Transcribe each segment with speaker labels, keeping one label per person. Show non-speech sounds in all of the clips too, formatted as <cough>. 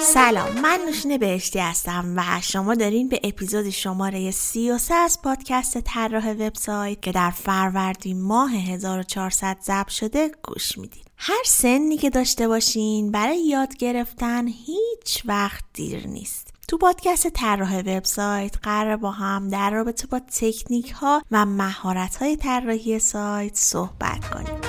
Speaker 1: سلام من نوشین بهشتی هستم و شما دارین به اپیزود شماره 33 از پادکست طراح وبسایت که در فروردین ماه 1400 ضبط شده گوش میدین. هر سنی که داشته باشین برای یاد گرفتن هیچ وقت دیر نیست. تو پادکست طراح وبسایت قرار با هم در رابطه با تکنیک ها و مهارت های طراحی سایت صحبت کنیم.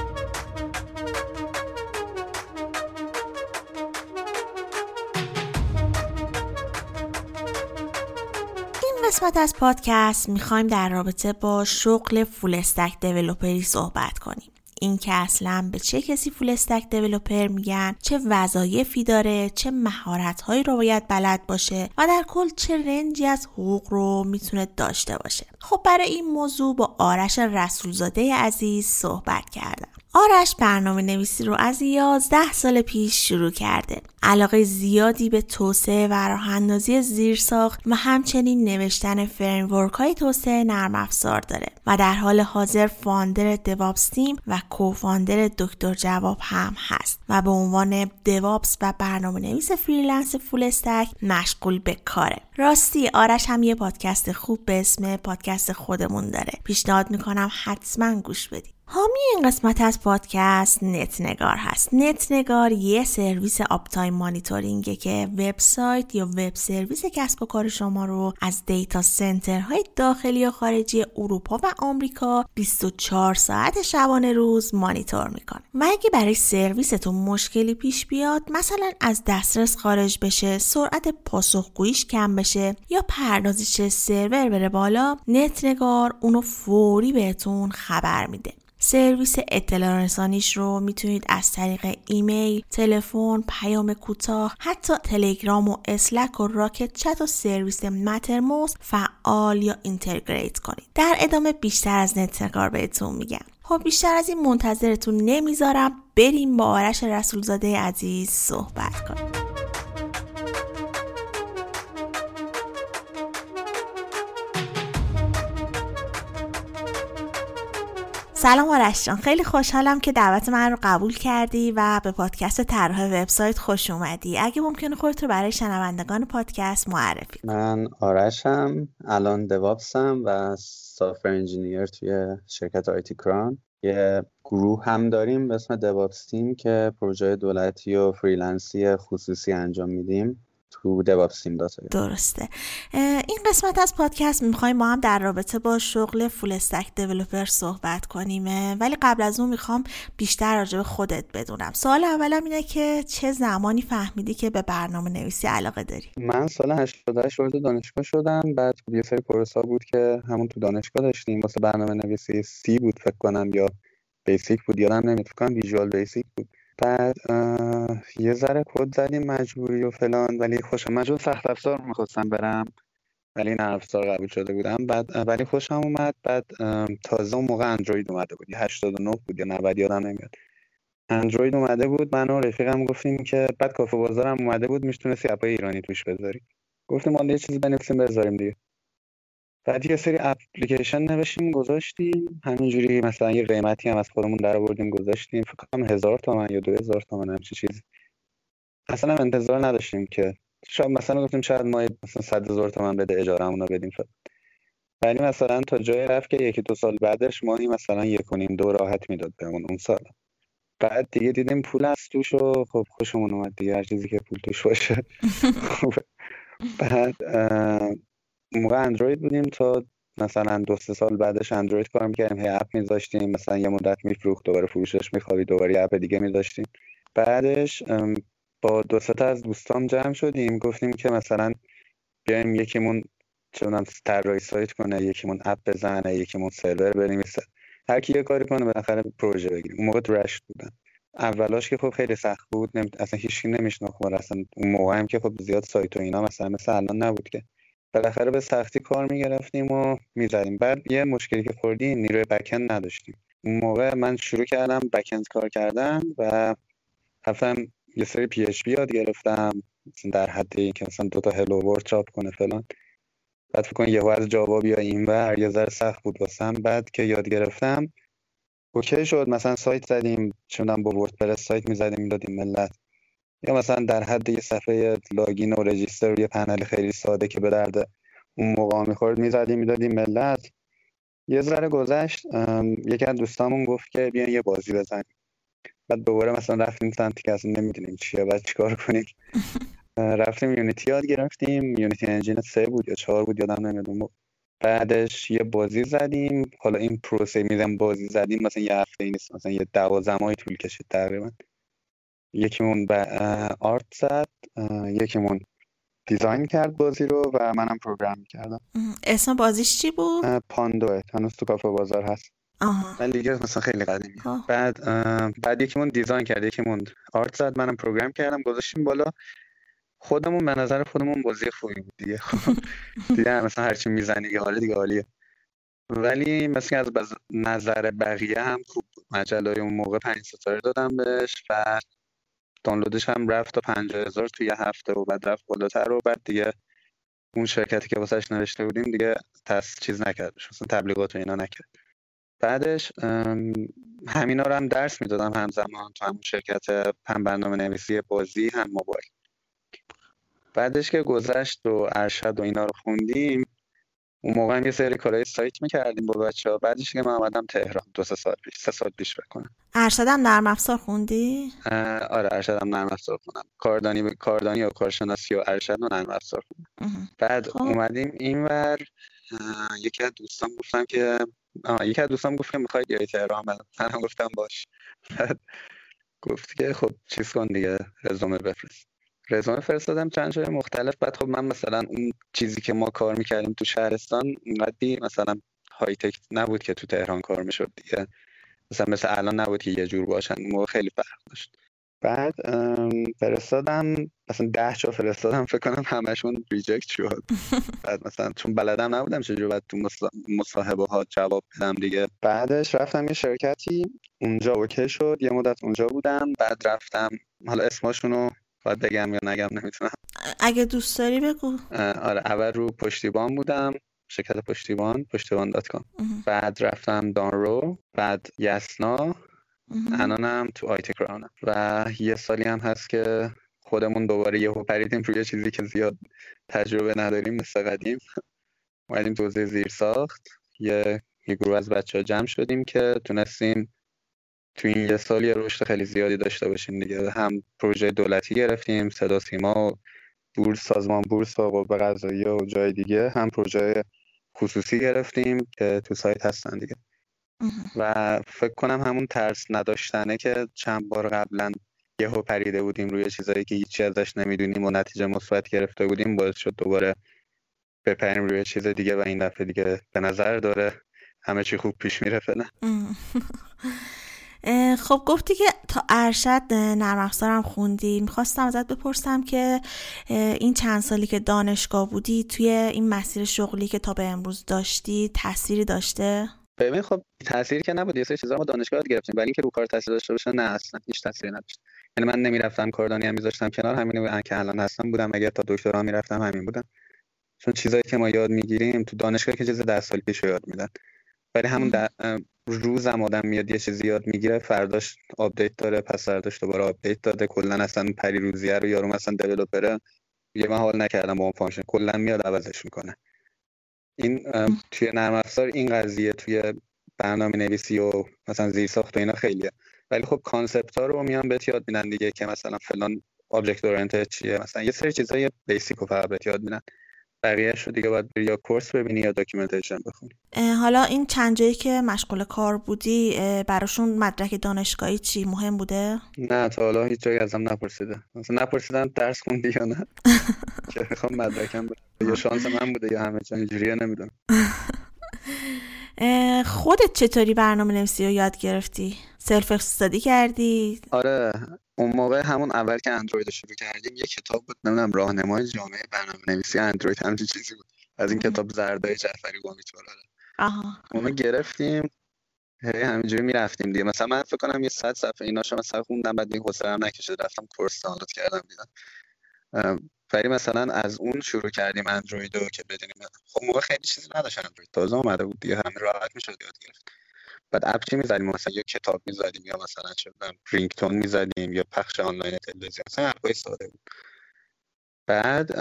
Speaker 1: قسمت از پادکست می‌خوایم در رابطه با شغل full stack developer ی صحبت کنیم. این که اصلا به چه کسی full stack developer میگن چه وظایفی داره چه مهارت هایی رو باید بلد باشه و در کل چه range ی از حقوق رو می‌تونه داشته باشه. خب برای این موضوع با آرش رسولزاده عزیز صحبت کردم. آرش برنامه نویسی رو از 11 سال پیش شروع کرده. علاقه زیادی به توسعه و راه اندازی زیرساخت و همچنین نوشتن framework های توسعه نرم افزار داره و در حال حاضر founder DevOps Team و co-founder دکتر جواب هم هست و به عنوان DevOps و برنامه نویس freelance full stack مشغول به کاره. راستی آرش هم یه پادکست خوب به اسم پادکست خودمون داره. پیشنهاد می‌کنم حتما گوش بدید. حامی این قسمت از پادکست نت نگار هست. نت نگار یه سرویس uptime monitoring ه که وبسایت یا web service کسب و کار شما رو از data center های داخلی و خارجی اروپا و آمریکا 24 ساعت شبانه روز مانیتور می‌کنه. و اگه برای سرویستون مشکلی پیش بیاد مثلا از دسترس خارج بشه سرعت پاسخگوییش کم بشه یا پردازش سرور بره بالا نت نگار اونو فوری بهتون خبر میده. سرویس اطلاع رسانیش رو می‌تونید از طریق ایمیل، تلفن، پیام کوتاه، حتی تلگرام و Slack و Rocket.Chat و سرویس Mattermost فعال یا integrate کنید. در ادامه بیشتر از نت نگار بهتون میگم. خب بیشتر از این منتظرتون نمی‌ذارم بریم با آرش رسولزاده عزیز صحبت کنیم. سلام آرش جان. خیلی خوشحالم که دعوت من رو قبول کردی و به پادکست طرح وبسایت خوش اومدی. اگه ممکنه خودت رو برای شنوندگان پادکست معرفی
Speaker 2: من آرشم الان DevOps م و software engineer توی شرکت آیتی کران. یه گروه هم داریم به اسم DevOps Team که پروژه دولتی و freelance ی خصوصی انجام میدیم. تو DevOps تیم
Speaker 1: درسته. این قسمت از پادکست می‌خوایم ما هم در رابطه با شغل full stack developer صحبت کنیم ولی قبل از اون می‌خوام بیشتر راجع به خودت بدونم. سوال اولم اینه که چه زمانی فهمیدی که به برنامه نویسی علاقه داری؟
Speaker 2: من سال 88 وارد دانشگاه شدم بعد یه سری پروسا بود که همون تو دانشگاه داشتیم. واسه برنامه نویسی سی بود فکر کنم یا بیسیک بود یادم نمیاد فکر کنم ویژوال بیسیک بود. بعد یه ذره کد زدیم مجبوری و فلان ولی خوشم من سخت افزار می‌خواستم برم ولی نه افزار قبول شده بودم. بعد ولی خوشم اومد. بعد تازه اون موقع اندروید اومده بود. 89 بود یا 90 یادم نمیاد. اندروید اومده بود. من و رفیقم گفتیم که بعد کافه بازارم اومده بود می‌تونستی اپای ایرانی توش بذاری. گفتیم ما یه چیزی بنویسیم بذاریم دیگه. بعد یه سری اپلیکیشن نوشتیم گذاشتیم. همینجوری مثلا یه قیمتی هم از خودمون در آوردیم گذاشتیم. فکر کنم هزار تومن یا دو هزار تومن همچین چیزی. اصلا هم انتظار نداشتیم که شاید مثلا گفتیم شاید ما مثلا صد هزار تومن بده اجارهمون رو بدیم. ولی مثلا تا جای رفت که یکی دو سال بعدش ماهی مثلا یک و نیم دو راحت می‌داد بهمون اون سال. بعد دیگه دیدیم پول از توش و خب خوشمون اومد دیگه هر چیزی که پول توش باشه. <laughs> خب، بعد موقع اندروید بودیم تا مثلا دو سه سال بعدش اندروید کار می‌کردیم هی اپ میذاشتیم مثلا یه مدت میفروخت دوباره فروشش میخوابی دوباره اپ دیگه میذاشتیم. بعدش با دو سه از دوستام جمع شدیم گفتیم که مثلا بیایم یکیمون چونم طراحی سایت کنه یکیمون اپ بزنه یکیمون سرور بنویسه. هر کی یه کاری کنه بالاخره پروژه بگیریم اون موقع رشت بودن. اولاش که خب خیلی سخت بود نمی... اصلا هیچکی نمیشناخت اصلا اون موقع هم که خب زیاد سایت و اینا مثلا مثل الان نبود که. بالاخره به سختی کار می‌گرفتیم و می‌زدیم. بعد یه مشکلی که خوردیم نیروی بکند نداشتیم. اون موقع من شروع کردم بکند کار کردم و رفتم یه سری PHP یاد گرفتم. در حد اینکه مثلا دو تا hello world چاپ کنه فلان. بعد فکر کن یهو از Java بیا اینور یه ذره سخت بود واسم. بعد که یاد گرفتم okay شد. مثلا سایت زدیم. چونم با WordPress سایت می‌زدیم می‌دادیم ملت. یا مثلا در حد یه صفحه login و register یه پنل خیلی ساده که به درد اون موقع می‌خورد می‌زدیم می‌دادیم ملت. یه ذره گذشت یکی از دوستامون گفت که بیان یه بازی بزنیم. بعد دوباره مثلا رفتیم سمتی که اصلا نمی‌دونیم چیه بعد چیکار کنیم. رفتیم یونیتی یاد گرفتیم. یونیتی انجین سه بود یا چهار بود یادم نمیاد. بعدش یه بازی زدیم. حالا این پروسه میدم بازی زدیم مثلا یه هفته نیست مثلا یه دوازده طول کشید تقریبا. یکیمون به آرت زد یکیمون دیزاین کرد بازی رو و منم پروگرام کردم
Speaker 1: اسم بازیش چی بود؟
Speaker 2: پاندوه. هنوز تو کافه بازار هست.
Speaker 1: آها.
Speaker 2: من دیگه مثلا خیلی قدیمی. بعد بعد یکیمون دیزاین کرد. یکیمون آرت زد. منم پروگرام کردم. گذاشتیم بالا. خودمون به نظر خودمون بازی خوبی بود دیگه. <laughs> دیگه مثلا هرچی می‌زنی دیگه حالا دیگه عالیه ولی مثلا از بز... نظر بقیه هم خوب بود. مجله اون موقع پنج ستاره دادم بهش. و دانلودش هم رفت تا پنجاه هزار توی هفته و بعد رفت بالاتر و بعد دیگه اون شرکتی که واسهش نوشته بودیم دیگه تس چیز نکردش مثلا تبلیغات و اینا نکرد. بعدش همینا رو هم درس می‌دادم همزمان تو همون شرکت هم برنامه نویسی بازی هم موبایل. بعدش که گذشت و ارشد و اینا رو خوندیم اون موقع هم یه سری کارهای سایت می‌کردیم با بچه ها بعدش که من آمدم تهران. دو سه سال پیش سه سال پیش بکنم.
Speaker 1: ارشدم نرم افزار خوندی؟
Speaker 2: آره ارشدم نرم افزار خوندم. کاردانی کاردانی و کارشناسی و ارشد و نرم افزار خوندم. بعد خب. اومدیم اینور یکی از دوستان گفتم که یکی از دوستان گفت که می‌خوای بیای تهران؟ منم گفتم باش. بعد گفت که خب چیز کن دیگه رزومه بفرست. رزومه فرستادم چند جای مختلف. بعد خب من مثلا اون چیزی که ما کار می‌کردیم تو شهرستان اونقدی مثلا های تک نبود که تو تهران کار می‌شد دیگه. مثلا مثل الان نبود که یه جور باشن. موقع خیلی فرق داشت. بعد فرستادم. مثلا ده جا فرستادم. فکر کنم همشون reject شد. <laughs> بعد مثلا چون بلدم نبودم چجور باید تو مصاحبه ها جواب بدم دیگه. بعدش رفتم یه شرکتی. اونجا okay شد. یه مدت اونجا بودم. بعد رفتم. حالا اسمشونو باید بگم یا نگم نمی‌تونم
Speaker 1: اگه دوست داری بگو.
Speaker 2: آره اول رو پشتیبان بودم شرکت پشتیبان پشتیبان dot com. بعد رفتم دانرو بعد یسنا الانم تو آیتی کرانم و یه سالی هم هست که خودمون دوباره یهو پریدیم روی چیزی که زیاد تجربه نداریم مثل قدیم. اومدیم توضیح زیر ساخت یه یه گروه از بچه ها جمع شدیم که تونستیم تو این یه سال یه رشد خیلی زیادی داشته باشیم دیگه. هم پروژه دولتی گرفتیم صدا سیما و بورس سازمان بورس و قوه قضاییه و جای دیگه. هم پروژه خصوصی گرفتیم که تو سایت هستن دیگه. و فکر کنم همون ترس نداشتنه که چند بار قبلا یهو پریده بودیم روی چیزایی که هیچی ازش نمی‌دونیم و نتیجه مثبت گرفته بودیم. باعث شد دوباره بپریم روی چیز دیگه و این دفعه دیگه به نظر داره همه چی خوب پیش میره فعلا. <laughs>
Speaker 1: خب گفتی که تا ارشد نرم افزارم خوندی. می‌خواستم ازت بپرسم که این چند سالی که دانشگاه بودی توی این مسیر شغلی که تا به امروز داشتی تأثیری داشته؟
Speaker 2: ببین خب تأثیری که نبود. یه سری چیزا ما دانشگاه گرفتیم ولی اینکه رو کار تاثیر داشته باشه نه اصلا هیچ تأثیری نداشت. یعنی من نمی‌رفتم کاردانی هم میذاشتم کنار همین که الان هستم بودم. اگر تا دکترا می‌رفتم همین بودم. چون چیزایی که ما یاد می‌گیریم تو دانشگاه که چیز 10 سال پیش یاد میدن. ولی همون روزم آدم میاد یه چیزی یاد می‌گیره فرداش update داره پس فرداش دوباره update داده. کلا اصلا پری روزیه رو یارو مثلا developer ه یه من حال نکردم با اون function. کلا میاد عوضش می‌کنه. این توی نرم افزار این قضیه توی برنامه نویسی و مثلا زیر ساخت و اینا خیلیه. ولی خب concept ها رو میان بهت یاد میدن دیگه که مثلا فلان object oriented چیه. مثلا یه سری چیزای basic رو فقط بهت یاد میدن. بقیهش رو دیگه باید یا course ببینی یا documentation بخونی.
Speaker 1: حالا این چند جایی که مشغول کار بودی براشون مدرک دانشگاهی چی؟ مهم بوده؟
Speaker 2: نه تا حالا هیچ جایی ازم نپرسیده. مثلا نپرسیدن درس خوندی یا نه؟ <laughs> که می‌خوام مدرکم یا شانس من بوده یا همه جا اینجوریه نمی‌دونم. <laughs>
Speaker 1: خودت چطوری برنامه نویسی رو یاد گرفتی؟ self study کردی؟
Speaker 2: آره. اون موقع همون اول که اندروید شروع کردیم یه کتاب بود نمی‌دونم راهنمای جامعه برنامه نویسی اندروید همچین چیزی بود. از این کتاب زردای جعفری قمی طور آها. اونو گرفتیم هی همینجوری می‌رفتیم دیگه. مثلا من فکر کنم یه صد صفحه ایناشو مثلا خوندم بعد دیگه حوصله‌ام نکشید. رفتم course دانلود کردم دیدم ولی مثلا از اون شروع کردیم اندروید رو که بدونیم. خب موقع خیلی چیزی نداشت اندروید. تازه اومده بود دیگه. همین راحت می‌شد یاد گرفت. بعد اپ چی می‌زدیم؟ مثلا یا کتاب می‌زدیم یا مثلا چه رینگتون می‌زدیم یا پخش آنلاین تلویزیون مثلا اپای ساده بود. بعد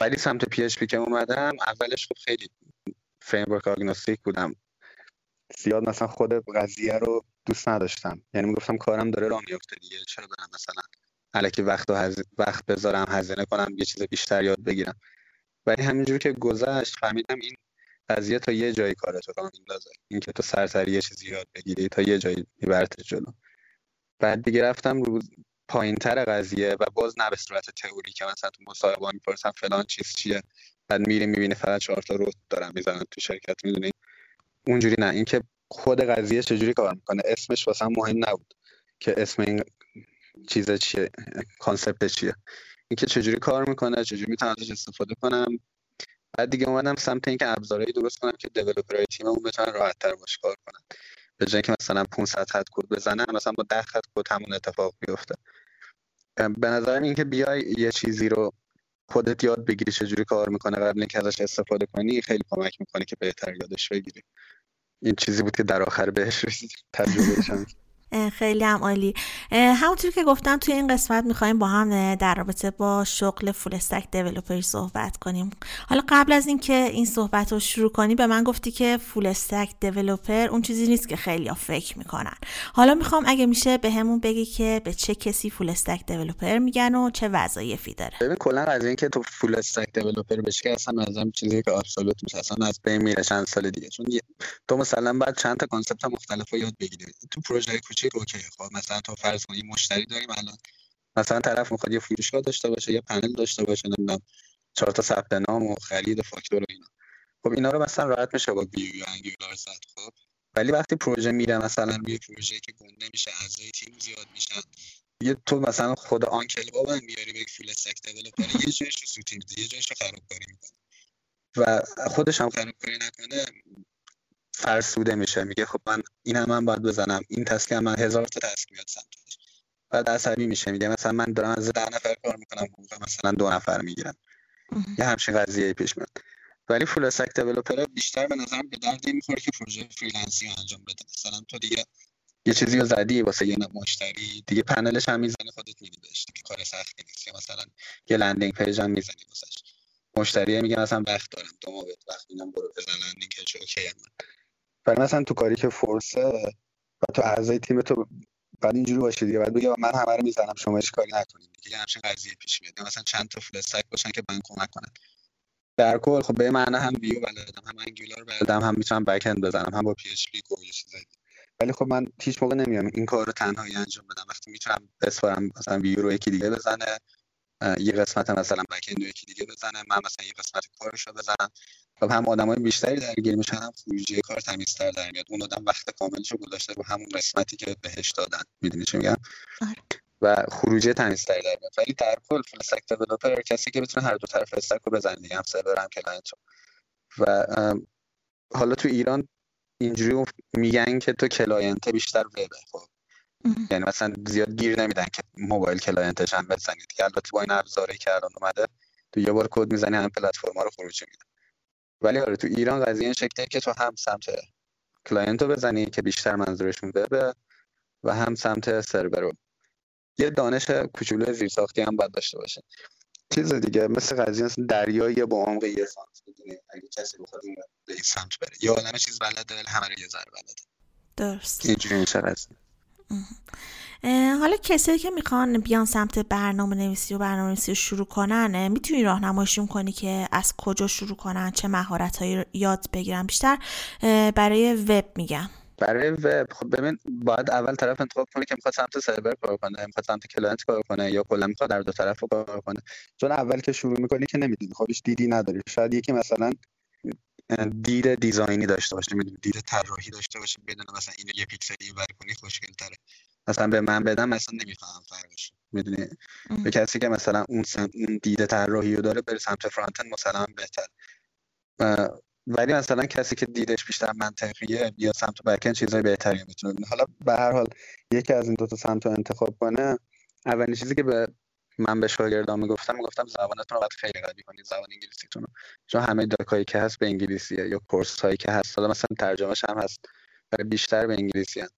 Speaker 2: ولی سمت PHP که اومدم اولش خب خیلی framework agnostic بودم. زیاد مثلا خود قضیه رو دوست نداشتم. یعنی می‌گفتم کارم داره راه میفته دیگه چرا برم مثلا الکی وقت و هز... وقت بذارم هزینه کنم یه چیز بیشتر یاد بگیرم. ولی همینجور که گذشت فهمیدم این قضیه تا یه جایی کارتو راه میندازه. اینکه تو سرسری یه چیزی یاد بگیری تا یه جایی میبرت جلو. بعد دیگه رفتم روز پایین تر قضیه و باز نه به صورت تئوری که مثلا تو مصاحبه می‌پرسن فلان چیز چیه. بعد میری می‌بینی فقط چهار تا رو دارن می‌زنن تو شرکت می‌دونی؟ اونجوری نه. اینکه خود قضیه چجوری کار می‌کنه؟ اسمش واسه مهم نبود که اسم این چیز چیه concept چیه. اینکه چجوری کار می‌کنه چجوری می‌تونم ازش استفاده کنم. بعد دیگه اومدم سمت اینکه ابزارهایی درست کنم که developer ای تیممون بتونن راحت تر باش کار کنن. به جای که مثلا 500 خط کد بزنن مثلا با 10 خط کد همون اتفاق بیفته. به نظرم اینکه بیای یه چیزی رو خودت یاد بگیری چجوری کار می‌کنه قبل اینکه ازش استفاده کنی خیلی کمک می‌کنه که بهتر یادش بگیری. این چیزی بود که در آخر بهش رسید تجربه
Speaker 1: خیلی هم عالی. همونطور که گفتم توی این قسمت می‌خوایم با هم در رابطه با شغل فول استک دیولپری صحبت کنیم. حالا قبل از اینکه این صحبت رو شروع کنی به من گفتی که فول استک دیولپر اون چیزی نیست که خیلی ها فکر می‌کنن. حالا می‌خوام اگه میشه به همون بگی که به چه کسی فول استک دیولپر میگن و چه وظایفی داره.
Speaker 2: ببین کلا از اینکه تو فول استک دیولپر بشی اصلا از چیزی که ابسولوت میشه اصلا از بین میره چند سال دیگه. چون تو مثلا بعد چند تا concept مختلف یاد بگیری. تو پروژه okay خب مثلا تو فرض کن مشتری داریم الان. مثلا طرف می‌خواد یه فروشگاه داشته باشه یه پنل داشته باشه نمی‌دونم چهار تا ثبت نام و خرید و فاکتور و اینا. خب اینا رو مثلا راحت میشه با ویو یا Angular زد خب. ولی وقتی پروژه میره مثلا روی پروژه که گنده میشه اعضای تیم زیاد میشن. یه تو مثلا خود Uncle Bob میاری به full stack developer یه جایش رو سوتی میده یه جایش رو می‌کنه و خودش هم خرابکاری نکنه فرسوده میشه. میگه خب من این هم من باید بزنم. این task من هزار تا task میاد سمتش. بعد عصبی میشه. میگه مثلا من دارم از ده نفر کار می‌کنم. حقوق مثلا دو نفر می‌گیرم یه همچین قضیه پیش میاد. ولی full stack developer بیشتر به نظرم به درد می‌خوره که پروژه freelance ی انجام بده. مثلا تو دیگه یه چیزی رو زدی واسه یه مشتری دیگه پنلش هم می‌زنی خودت میدی بهش. دیگه کار سختی نیست. مثلا یه landing page هم می‌زنی واسش. مشتری میگه مثلا وقت دارم. دو ماه وقت میدم برو بزن landing page okay هم. ولی مثلا تو کاری که force ه و تو اعضای تیم تو بعد اینجوری باشه دیگه. بعد بگه من همه رو می‌زنم شما هیچ کاری نکنید. دیگه همچین قضیه پیش میاد. مثلا چند تا full stack باشن که من کمک کنن. در کل خب به معنی هم ویو بلدم هم Angular بلدم هم می‌تونم backend بزنم هم با PHP ولی خب من هیچ موقع نمیام این کار رو تنهایی انجام بدم. وقتی می‌تونم بسپارم مثلا ویو رو یکی دیگه بزنه یه قسمت مثلا backend یکی دیگه بزنه من مثلا یه قسمت کارش بزنم. خب هم آدمای بیشتری درگیر میشن هم خروجی کار تمیزتر در میاد. اون آدم وقت کاملش رو گذاشته رو همون قسمتی که بهش دادن. می‌دونی چی میگم؟ آره. و خروجی تمیزتری در میاد. ولی در کل full stack developer کسی که بتونه هر دو طرف stack رو بزنه دیگه هم سرور هم client و حالا تو ایران اینجوری میگن که تو client بیشتر وبه خب. یعنی مثلا زیاد گیر نمیدن که موبایل client ش هم بزنید که البته با این ابزاری که الان اومده تو یه بار کد می‌زنی هم پلتفرما رو خروجی میده ولی آره تو ایران قضیه این شکلیه که تو هم سمت client رو بزنی که بیشتر منظورشون وبه و هم سمت سرور رو. یه دانش کوچولو زیرساختی هم باید داشته باشه. چیز دیگه مثل قضیه مثل دریایی با عمق یه سانت اگه کسی بخواد این سمت بره. یا همه چیز بلده ولی همه رو یه ذره بلده.
Speaker 1: درست.
Speaker 2: اینجوری میشه قضیه.
Speaker 1: حالا کسایی که می‌خوان بیان سمت برنامه نویسی و برنامه نویسی رو شروع کنن می‌تونی راهنماییشون کنی که از کجا شروع کنن چه مهارت هایی یاد بگیرن؟ بیشتر برای وب میگم.
Speaker 2: برای وب خب ببین باید اول طرف انتخاب کنه که می‌خواد سمت سرور کار کنه می‌خواد سمت client کار کنه یا کلا می‌خواد در دو طرف کار کنه. چون اول که شروع می‌کنی که نمی‌دونی خب دیدی نداری. شاید یکی مثلا دید دیزاینی داشته باشه می‌دونی دید طراحی داشته باشه بدون مثلا اینو یه پیکسل اینور کنی خوشگل تره مثلا به من بدم مثلا نمیفهم فرقش می‌دونی؟ به کسی که مثلا اون اون دید طراحی رو داره بره سمت فرانت مثلا بهتر. ولی مثلا کسی که دیدش بیشتر منطقیه یا سمت بکن چیزای بهتری می‌تونه. ببینه حالا به هر حال یکی از این دو تا سمت رو انتخاب کنه اولین چیزی که به من به شاگردان می‌گفتم می‌گفتم زبانتون رو باید خیلی قوی کنید زبان انگلیسیتون رو. چون همه doc ایی که هست به انگلیسیه یا course هایی که هست حالا مثلا ترجمهش هم هست برای بیشتر به انگلیسی هست.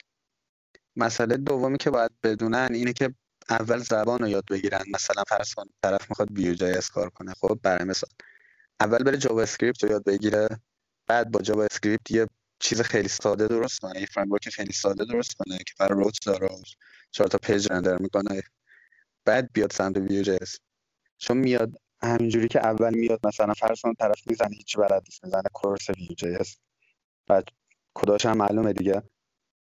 Speaker 2: مسئله دومی که باید بدونن اینه که اول زبان رو یاد بگیرن. مثلا فرض کن طرف می‌خواد Vue JS کار کنه. خب برای مثال. اول بره JavaScript رو یاد بگیره. بعد با JavaScript یه چیز خیلی ساده درست کنه. یه فریم خیلی ساده درست کنه که برای route داره چهار تا page render می‌کنه. بعد بیاد سمت Vue JS چون میاد همینجوری که اول میاد مثلا فرض کن طرف می‌زنه هیچ بلد نیست می‌زنه course Vue JS بعد کداش هم معلومه دیگه.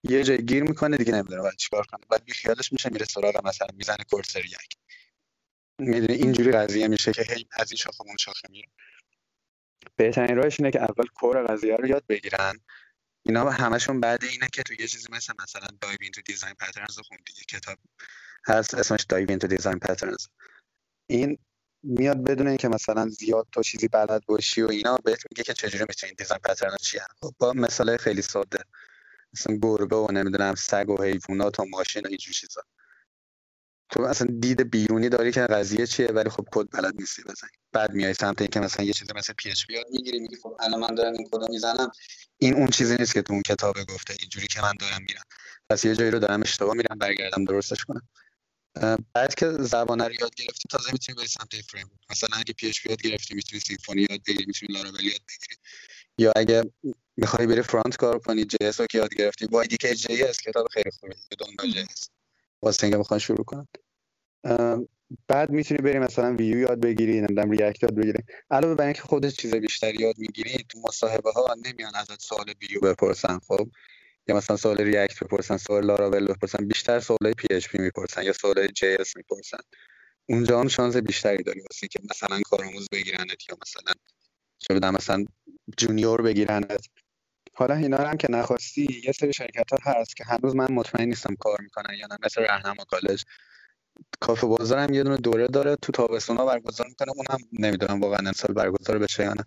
Speaker 2: یه جای گیر می‌کنه دیگه نمی‌دونه باید چیکار کنه. بعد بی خیالش میشه میره سراغ مثلا می‌زنه course React. می‌دونی اینجوری قضیه میشه که هی از این شاخه اون شاخه میره بهترین راهش اینه که اول core قضیه رو یاد بگیرن. اینا همشون بعد اینه که تو یه چیزی مثل مثلا Dive Into Design Patterns خوندی یه کتاب هست اسمش Dive Into Design Patterns. این میاد بدون اینکه مثلا زیاد تو چیزی بلد باشی و اینا بهت میگه که چجوری می‌تونی design pattern چی خب با مثال خیلی ساده. مثلا گربه و نمی‌دونم سگ و حیوانات و ماشین و اینجور چیزا. تو اصلا دید بیرونی داری که قضیه چیه ولی خب کد بلد نیستی بزنی. بعد میای سمت اینکه مثلا یه چیزی مثل PHP یاد می‌گیری میگی خب الان من دارم این کدو می‌زنم. این اون چیزی نیست که تو اون کتاب گفته اینجوری که من دارم میرم. پس یه جایی رو دارم اشتباه میرم برگردم درستش کنم. بعد که زبان رو یاد گرفتی تازه می‌تونی بری سمت فریم مثلا اگه PHP یاد گرفتی می‌تونی Symfony یاد بگیری می‌تونی لاراول یاد بگیری. یا اگه می‌خوای بری front کار کنی JS رو که یاد گرفتی با که JS کتاب خیلی خوبه Don't Know JS واسه اینکه بخوان شروع کنن بعد می‌تونی بری مثلا ویو یاد بگیری نمی‌دونم React یاد بگیری. علاوه بر اینکه خودت چیز بیشتری یاد می‌گیری تو مصاحبه ها نمیان ازت سوال ویو بپرسن خب؟ یا مثلا سوال React بپرسن سوال لاراول بپرسن بیشتر سوال PHP می‌پرسن یا سوال JS می‌پرسن. اونجا هم شانس بیشتری داری واسه که مثلا کارآموز بگیرنت یا مثلا چه مثلا junior بگیرنت. حالا اینا هم که نخواستی یه سری شرکت ها هست که هنوز من مطمئن نیستم کار می‌کنن یا نه. مثل رهنما کالج. کافه بازار هم یه دونه دوره داره تو تابستون ها برگزار می‌کنه. اونم نمی‌دونم واقعا امسال برگزار بشه یا نه.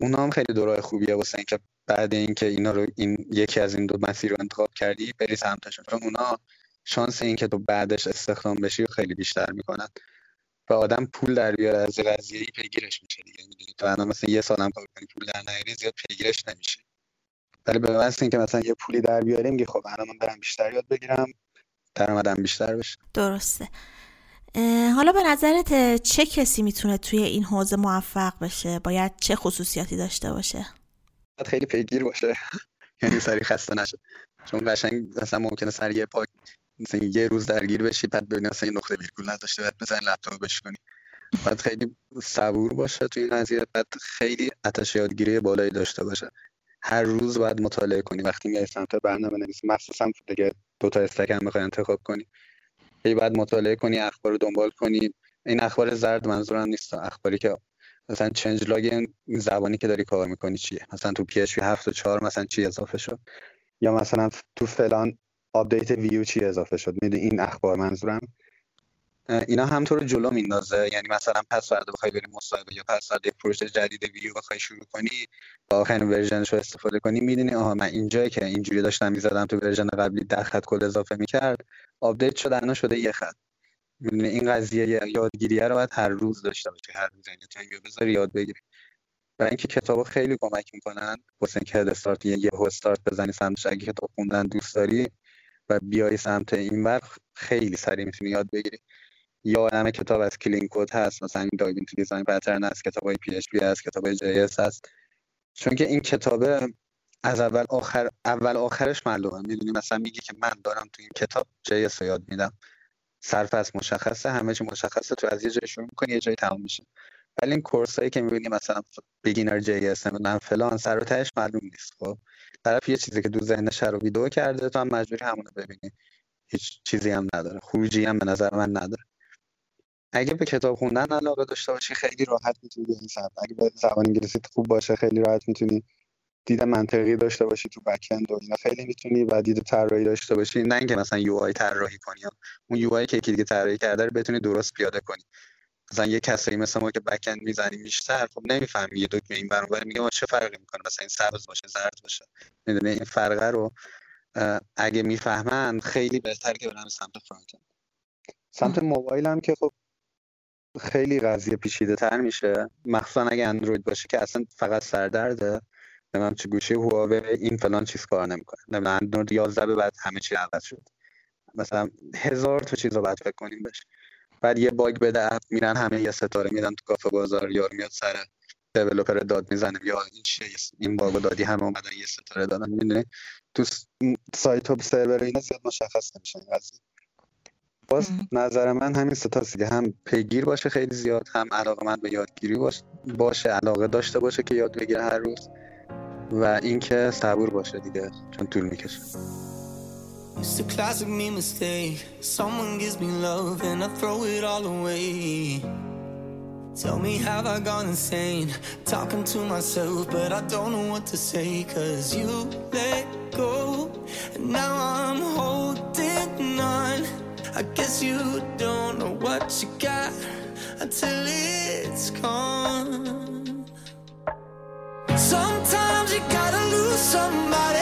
Speaker 2: اون هم خیلی دوره خوبیه واسه اینکه بعد اینکه اینا رو این یکی از این دو مسیر رو انتخاب کردی بری سمتشون. چون اونا شانس اینکه تو بعدش استخدام بشی خیلی بیشتر می‌کنن. و آدم پول در بیاره از قضیه پیگیرش میشه دیگه. می‌دونی تو الان مثلا یه سالم کار کنی پول در نیاری زیاد پیگیرش نمیشه. ولی به این اینکه مثلا یه پولی در بیاریم که خب الان من برم بیشتر یاد بگیرم درآمدم بیشتر بشه.
Speaker 1: درسته. حالا به نظرت چه کسی می‌تونه توی این حوزه موفق بشه؟ باید چه خصوصیاتی داشته باشه؟
Speaker 2: باید خیلی پیگیر باشه. <laughs> یعنی سری خسته نشه. چون قشنگ مثلا ممکنه سر یه پاک مثلا یه روز درگیر بشی بعد ببینی مثلا یه نقطه ویرگول نداشته بعد لپتاپ بش کنی. باید خیلی صبور باشه توی این قضیه بعد خیلی آتش یادگیری بالایی داشته باشه. هر روز باید مطالعه کنی. وقتی میای سمت برنامه نویسی مخصوصا دیگه دو تا استک هم می‌خوای انتخاب کنی هی باید مطالعه کنی اخبار رو دنبال کنی. این اخبار زرد منظورم نیست. اخباری که مثلا changelog زبانی که داری کار می‌کنی چیه؟ مثلا تو PHP 7 و 4 مثلا چی اضافه شد؟ یا مثلا تو فلان update Vue چی اضافه شد؟ می‌دونی این اخبار منظورم؟ اینا هم تو رو جلو میندازه. یعنی مثلا پس فردا بخوای بری مصاحبه یا پس فردا پروژه جدید ویو بخوای شروع کنی با آخرین version ش رو استفاده کنی می‌دونی آها من اینجایی که اینجوری داشتم می‌زدم تو version قبلی ده خط کد اضافه می‌کرد update شده الان شده یه خط. می‌دونی این قضیه یادگیری رو باید هر روز داشته باشی هر روز. یعنی بذاری یاد بگیری. برای اینکه کتاب خیلی کمک می‌کنن واسه اینکه head start یه یه استارت بزنی سمتش اگه کتاب خوندن دوست داری و بیای سمت این ور خیلی سریع می‌تونی یاد بگیری. یا همه کتاب از clean code هست مثلا این تو design pattern هست کتاب های PHP هست کتاب های JS هست. چون که این کتابه از اول آخر اول آخرش معلومه. می‌دونی مثلا میگه که من دارم تو این کتاب JS یاد میدم. از مشخصه همه چی مشخصه تو از یه جای شروع می‌کنی یه جای تموم میشه. ولی این course هایی که می‌بینی مثلا beginner JS نمی‌دونم فلان سر و تهش معلوم نیست خب؟ طرف یه چیزی که تو ذهنش رو ویدیو کرده تو هم مجبوری همونو ببینی. هیچ چیزی هم نداره. خروجی هم به نظر من نداره. اگه به کتاب خوندن علاقه داشته باشی خیلی راحت می‌تونی این اگه به زبان انگلیسی خوب باشه خیلی راحت می‌تونی دید منطقی داشته باشی تو backend و اینا. خیلی می‌تونی و دید طراحی داشته باشی. نه اینکه مثلا UI طراحی کنی اون یو آی که یکی دیگه طراحی کرده رو بتونی درست پیاده کنی. مثلا یه کسایی مثل ما که بکند می‌زنیم بیشتر خب نمی‌فهمی. یه دکمه این برابر میگه چه فرقی می‌کنه؟ مثلا این سبز باشه زرد باشه. می‌دونی؟ این فرقه رو اگه می‌فهمن خیلی بهتر که برن سمت فرانت سمت موبایل هم که خب خیلی قضیه پیچیده تر میشه. مخصوصا اگه اندروید باشه که اصلا فقط سردرده. نمی‌دونم چه گوشی هواوی این فلان چیز کار نمی‌کنه. نمی‌دونم اندروید 11 به بعد همه چی عوض شد مثلا هزار تا چیز رو باید فکر کنیم بشه بعد یه باگ بده اپ میرن همه یه ستاره میدن تو کافه بازار یا میاد سر دیولپر داد می‌زنه یا این چیه؟ این باگو دادی همه اومدن یه ستاره دادن. می‌دونی؟ تو سایت و سرور اینا زیاد مشخص نمیشه این قضیه. باز نظر من همین ستاست که هم پیگیر باشه خیلی زیاد هم علاقه من به یادگیری باشه علاقه داشته باشه که یاد بگیره هر روز و اینکه صبور باشه دیگه چون طول می‌کشه. It's a classic me mistake. Someone gives me love and I throw it all away. Tell me, have I gone insane? Talking to myself, but I don't know what to say. Cause you let go, and now I'm holding on. I guess you don't know what you got until it's gone. Sometimes you gotta lose somebody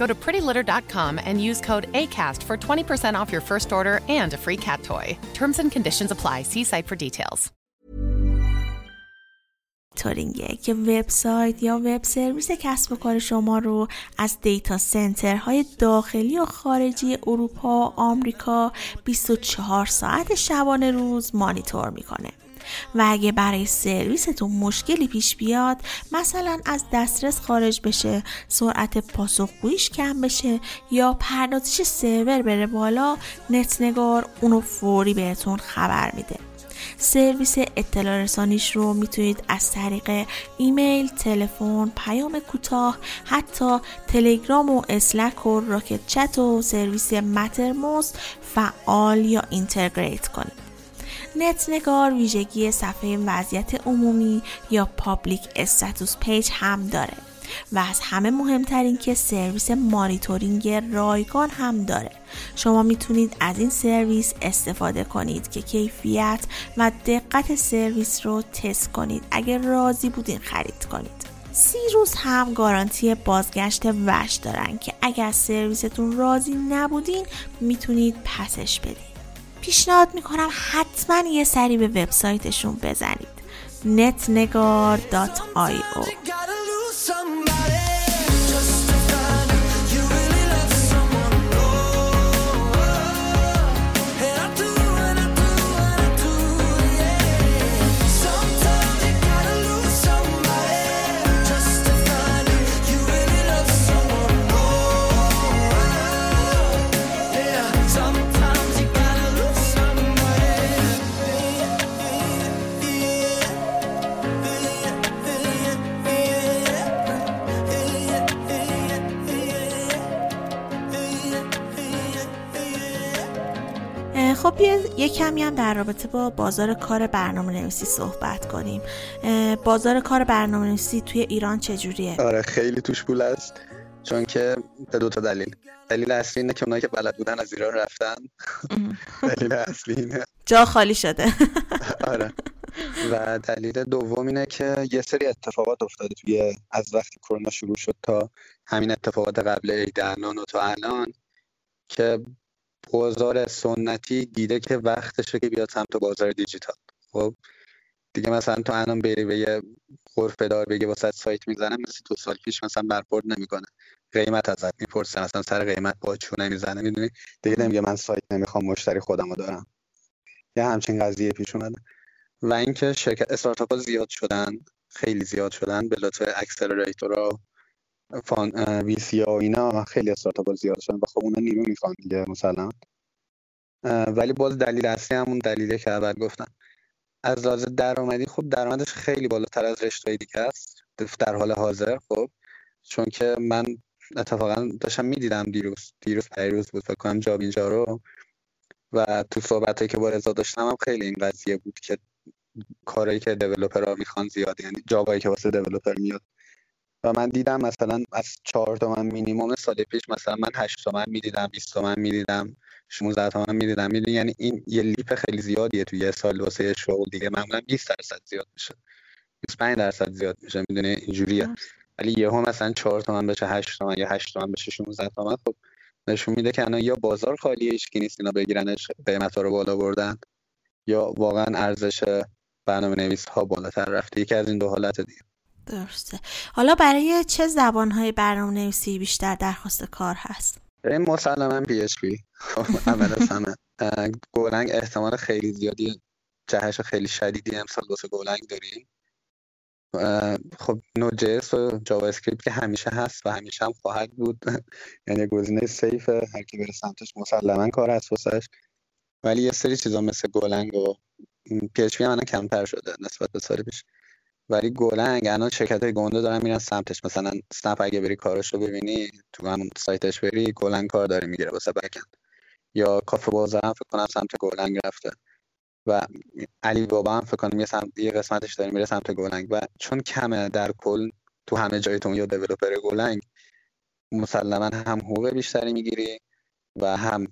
Speaker 3: Go to prettylitter.com and use code ACAST for 20% off your first order and a free cat toy. Terms and conditions apply. See site for details.
Speaker 1: تورینگه که وبسایت یا وب سرویس کسب و کار شما رو از دیتا سنترهای داخلی و خارجی اروپا و آمریکا 24 ساعت شبانه روز مانیتور میکنه. و اگه برای سرویستون مشکلی پیش بیاد مثلا از دسترس خارج بشه سرعت پاسخگوییش کم بشه یا پردازش سرور بره بالا نتنگار اونو فوری بهتون خبر میده سرویس اطلاع رسانیش رو می‌تونید از طریق ایمیل، تلفن، پیام کوتاه، حتی تلگرام و Slack و Rocket.Chat و سرویس Mattermost فعال یا integrate کنید. نتنگار ویژگی صفحه وضعیت عمومی یا public status page هم داره و از همه مهمترین که سرویس مانیتورینگ رایگان هم داره. شما می‌تونید از این سرویس استفاده کنید که کیفیت و دقت سرویس رو تست کنید. اگر راضی بودین خرید کنید. سی روز هم گارانتی بازگشت وش دارن که اگر سرویستون راضی نبودین می‌تونید پسش بدین. پیشنهاد می‌کنم حتما یه سری به وبسایتشون بزنید. netnegar.io خب یه کمی هم در رابطه با بازار کار برنامه نویسی صحبت کنیم. بازار کار برنامه نویسی توی ایران چجوریه؟
Speaker 2: آره خیلی توش پول است چون که به دو تا دلیل. دلیل اصلی اینه که اونایی که بلد بودن از ایران رفتن. دلیل اصلی اینه.
Speaker 1: جا خالی شده. <laughs>
Speaker 2: آره. و دلیل دوم اینه که یه سری اتفاقات افتاده توی از وقتی کرونا شروع شد تا همین اتفاقات قبل عید و تا الان که بازار سنتی دیده که وقتشه که بیاد سمت بازار دیجیتال. خب؟ دیگه مثلا تو الان بری به یه غرفه دار بگی واسه سایت می‌زنم مثل دو سال پیش مثلا برخورد نمی‌کنه. قیمت ازت می‌پرسه مثلا سر قیمت با چونه می‌زنه می‌دونی؟ دیگه نمیگه من سایت نمی‌خوام مشتری خودمو دارم. یه همچین قضیه پیش اومده. و اینکه شرکت استارتاپ ها زیاد شدن خیلی زیاد شدن به لطف اکسلراتورها فان وی سی و اینا خیلی استارتاپ زیاد شدن و خب اونا نیرو می‌خوان دیگه مثلا. ولی باز دلیل اصلی همون دلیله که اول گفتم. از لحاظ درآمدی خب درآمدش خیلی بالاتر از رشته دیگه است. در حال حاضر خب. چون که من اتفاقا داشتم می‌دیدم دیروز دیروز پیروز بود فکر کنم جاب اینجا رو. و تو صحبت که با رضا داشتم هم خیلی این قضیه بود که کارهایی که ها می‌خوان زیاد یعنی جابایی که واسه دیولپر میاد و من دیدم مثلا از چهار تومن مینیموم سال پیش مثلا من هشت تومن می‌دیدم 20 تومن می‌دیدم 16 تومن می‌دیدم. می‌دونی یعنی این یه لیپ خیلی زیادیه توی یه سال واسه شغل دیگه. معمولا 20 درصد زیاد میشه. 25 درصد زیاد میشه. می‌دونی؟ اینجوریه. ولی یهو مثلا 4 تومن بشه 8 تومن یا 8 تومن بشه 16 تومن خب نشون میده که الان یا بازار خالیه هیچ نیست اینا بگیرنش قیمت رو بالا بردن یا واقعا ارزش برنامه نویس ها بالاتر رفته. یکی از این دو حالت دیگه.
Speaker 1: درسته. حالا برای چه زبانهای برنامه نویسی بیشتر درخواست کار هست؟
Speaker 2: مسلما PHP اول از همه. Golang احتمال خیلی زیادی جهش خیلی شدیدی امسال واسه Golang داریم. خب Node.js و JavaScript که همیشه هست و همیشه هم خواهد بود. <laughs> یعنی گزینه safe ه هر کی بره سمتش مسلما کار هست واسش. ولی یه سری چیزا مثل Golang و PHP هم کمتر شده نسبت به سال پیش. ولی Golang الان شرکت های گنده دارن میرن سمتش. مثلا اسنپ اگه بری کارش رو ببینی تو همون سایتش بری Golang کار داره می‌گیره واسه backend یا کافه بازار هم فکر کنم سمت Golang رفته. و علی بابا هم فکر کنم یه, سمت یه قسمتش داره میره سمت Golang و چون کمه در کل تو همه جای دنیا developer Golang مسلما هم حقوق بیشتری می‌گیری و هم